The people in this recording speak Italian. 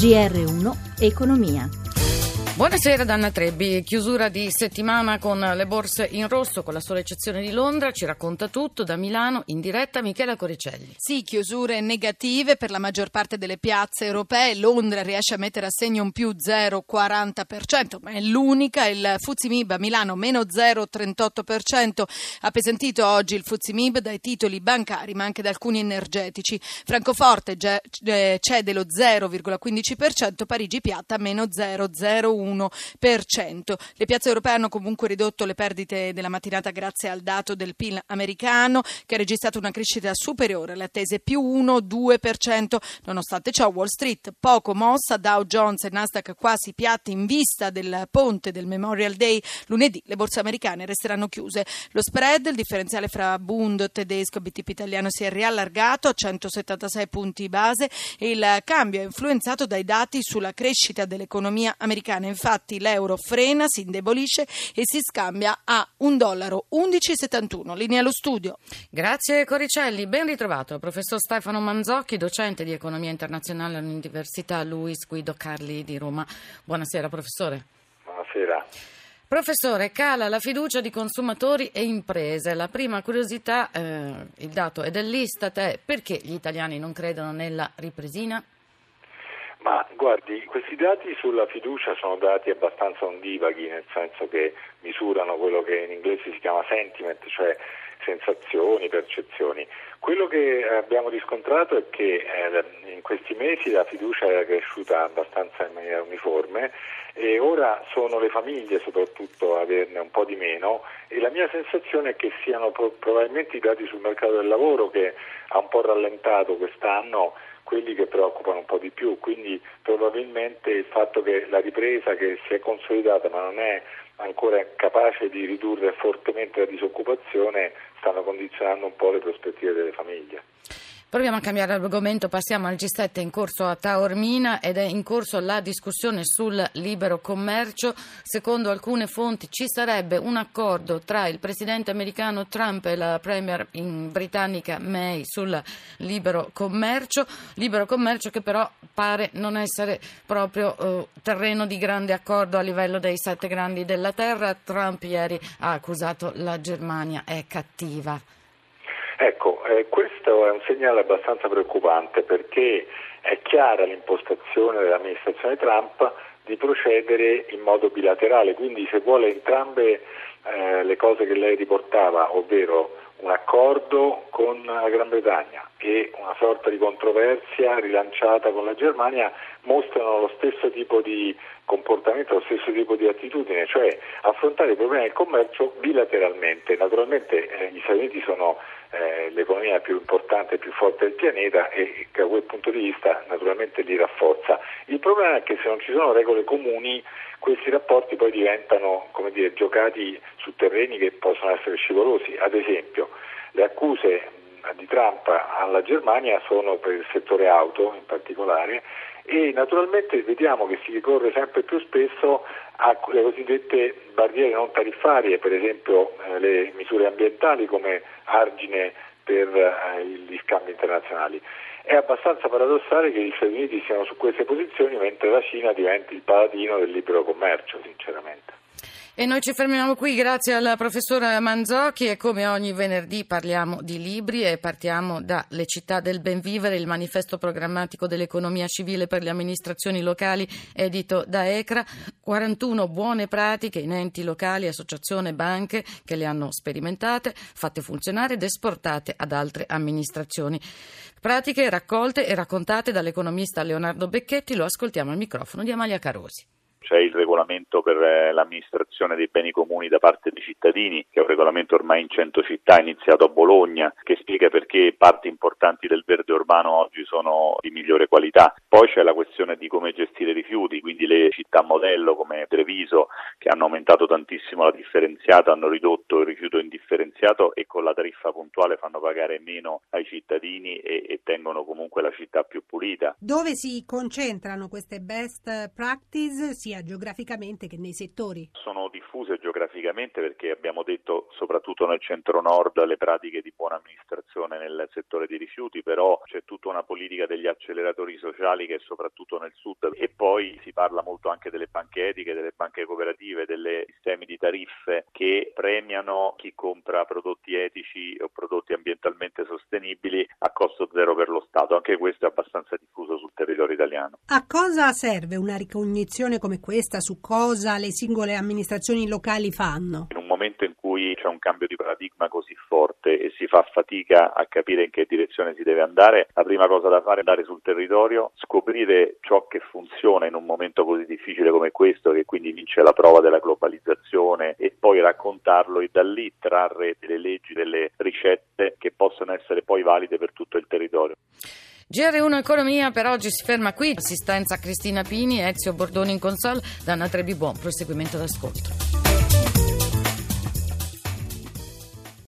GR1 Economia. Buonasera Danna Trebbi, chiusura di settimana con le borse in rosso con la sola eccezione di Londra, ci racconta tutto da Milano in diretta Michela Coricelli. Sì, chiusure negative per la maggior parte delle piazze europee, Londra riesce a mettere a segno un più 0,40%, ma è l'unica, il Fuzimib a Milano meno 0,38%, ha pesentito oggi il Fuzimib dai titoli bancari ma anche da alcuni energetici, Francoforte cede lo 0,15%, Parigi piatta meno 0,01%. Le piazze europee hanno comunque ridotto le perdite della mattinata grazie al dato del PIL americano che ha registrato una crescita superiore alle attese più 1-2%. Nonostante ciò Wall Street poco mossa, Dow Jones e Nasdaq quasi piatti in vista del ponte del Memorial Day. Lunedì le borse americane resteranno chiuse. Lo spread, il differenziale fra Bund tedesco e BTP italiano si è riallargato a 176 punti base il cambio è influenzato dai dati sulla crescita dell'economia americana infatti l'euro frena, si indebolisce e si scambia a 1,1171 dollaro. Linea allo studio. Grazie Coricelli, ben ritrovato professor Stefano Manzocchi, docente di economia internazionale all'Università Luis Guido Carli di Roma. Buonasera professore. Buonasera. Professore, cala la fiducia di consumatori e imprese. La prima curiosità, eh, il dato è dell'Istat, è perché gli italiani non credono nella ripresina? Ma guardi, questi dati sulla fiducia sono dati abbastanza ondivaghi, nel senso che misurano quello che in inglese si chiama sentiment, cioè sensazioni, percezioni. Quello che abbiamo riscontrato è che eh, in questi mesi la fiducia è cresciuta abbastanza in maniera uniforme e ora sono le famiglie soprattutto a averne un po' di meno e la mia sensazione è che siano pro- probabilmente i dati sul mercato del lavoro che ha un po' rallentato quest'anno quelli che preoccupano un po' di più, quindi probabilmente il fatto che la ripresa che si è consolidata ma non è ancora capace di ridurre fortemente la disoccupazione stanno condizionando un po' le prospettive delle famiglie. Proviamo a cambiare argomento, passiamo al G7 in corso a Taormina ed è in corso la discussione sul libero commercio. Secondo alcune fonti ci sarebbe un accordo tra il presidente americano Trump e la premier britannica May sul libero commercio, libero commercio che però pare non essere proprio eh, terreno di grande accordo a livello dei sette grandi della terra. Trump ieri ha accusato la Germania è cattiva. Ecco, eh, questo è un segnale abbastanza preoccupante perché è chiara l'impostazione dell'amministrazione Trump di procedere in modo bilaterale, quindi se vuole entrambe eh, le cose che lei riportava, ovvero un accordo con la Gran Bretagna e una sorta di controversia rilanciata con la Germania mostrano lo stesso tipo di comportamento, lo stesso tipo di attitudine, cioè affrontare i problemi del commercio bilateralmente. Naturalmente eh, gli Stati Uniti sono eh, l'economia più importante e più forte del pianeta e da quel punto di vista naturalmente li rafforza. Il problema è che se non ci sono regole comuni questi rapporti poi diventano dire, giocati su terreni che possono essere scivolosi. Ad esempio le accuse di Trump alla Germania sono per il settore auto in particolare e naturalmente vediamo che si ricorre sempre più spesso alle cosiddette barriere non tariffarie, per esempio eh, le misure ambientali come argine per eh, gli scambi internazionali. È abbastanza paradossale che gli Stati Uniti siano su queste posizioni mentre la Cina diventi il paladino del libero commercio, sinceramente. E noi ci fermiamo qui, grazie al professor Manzocchi e come ogni venerdì parliamo di libri e partiamo da Le città del ben vivere, il manifesto programmatico dell'economia civile per le amministrazioni locali edito da ECRA, 41 buone pratiche in enti locali, associazioni e banche che le hanno sperimentate, fatte funzionare ed esportate ad altre amministrazioni. Pratiche raccolte e raccontate dall'economista Leonardo Becchetti, lo ascoltiamo al microfono di Amalia Carosi c'è il regolamento per eh, l'amministrazione dei beni comuni da parte dei cittadini, che è un regolamento ormai in 100 città, iniziato a Bologna, che spiega perché parti importanti del verde urbano oggi sono di migliore qualità. Poi c'è la questione di come gestire i rifiuti, quindi le città modello come Treviso, che hanno aumentato tantissimo la differenziata, hanno ridotto il rifiuto indifferenziato e con la tariffa puntuale fanno pagare meno ai cittadini e, e tengono comunque la città più pulita. Dove si concentrano queste best practice sia geograficamente che nei settori? Sono diffuse geograficamente perché abbiamo detto soprattutto nel centro-nord le pratiche di buona amministrazione nel settore dei rifiuti, però c'è tutta una politica degli acceleratori sociali che è soprattutto nel sud e poi si parla molto anche delle banche etiche, delle banche cooperative, dei sistemi di tariffe che premiano chi compra prodotti etici o prodotti ambientalmente sostenibili a costo zero per lo Stato. Anche questo è abbastanza diffuso territorio italiano. A cosa serve una ricognizione come questa? Su cosa le singole amministrazioni locali fanno? In un momento in cui c'è un cambio di paradigma così forte e si fa fatica a capire in che direzione si deve andare, la prima cosa da fare è andare sul territorio, scoprire ciò che funziona in un momento così difficile come questo, che quindi vince la prova della globalizzazione e poi raccontarlo e da lì trarre delle leggi, delle ricette che possono essere poi valide per tutto il territorio. GR1 Economia per oggi si ferma qui. Assistenza Cristina Pini, Ezio Bordoni in console, Danna Trebi, buon proseguimento d'ascolto.